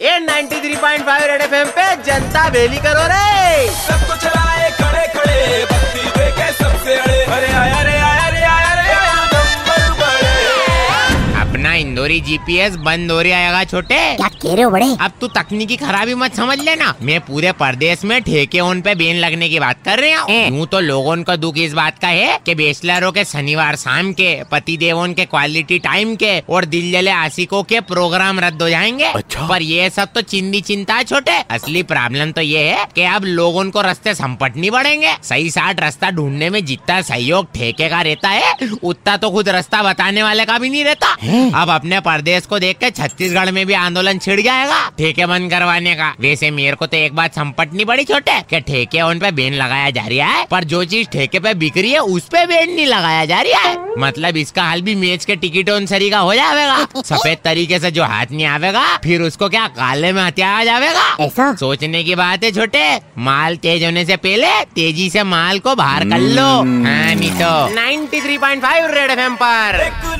ये 93.5 red FM पे जनता बेली करो रे। सबको चलाए इंदौरी जीपीएस बंद हो रहा आएगा छोटे। क्या कह रहे हो बड़े? अब तू तकनीकी खराबी मत समझ लेना। मैं पूरे प्रदेश में ठेके उन पे बेन लगने की बात कर रहा हूँ। यूँ तो लोगों का दुख इस बात का है कि बेचलरों के शनिवार शाम के पति देवों के क्वालिटी टाइम के और दिल जले आशिकों के प्रोग्राम रद्द हो जाएँगे। अच्छा। पर ये सब तो चिंदी चिंता है छोटे। असली प्रॉब्लम तो ये है कि अब लोगों को रास्ते संपटनी पड़ेंगे। सही साठ रास्ता ढूँढने में जितना सहयोग ठेके का रहता है उतना तो खुद रास्ता बताने वाले का भी नहीं रहता। अब अपने प्रदेश को देख के छत्तीसगढ़ में भी आंदोलन छिड़ जाएगा। ठेके बंद करवाने का। वैसे मेयर को तो एक बात संपटनी पड़ी छोटे के ठेके उन पे बेन लगाया जा रहा है पर जो चीज़ ठेके पे बिक रही है उस पे बेन नहीं लगाया जा रहा है। मतलब इसका हाल भी मैच के टिकट उन सरी का हो जाएगा। सफ़ेद तरीके से जो हाथ नहीं आवेगा फिर उसको क्या काले में हथिया जाएगा? ऐसा? सोचने की बात है छोटे माल तेज होने से पहले तेज़ी से माल को बाहर कर लो। हाँ नहीं तो 93.5 रेड एफएम पर। एक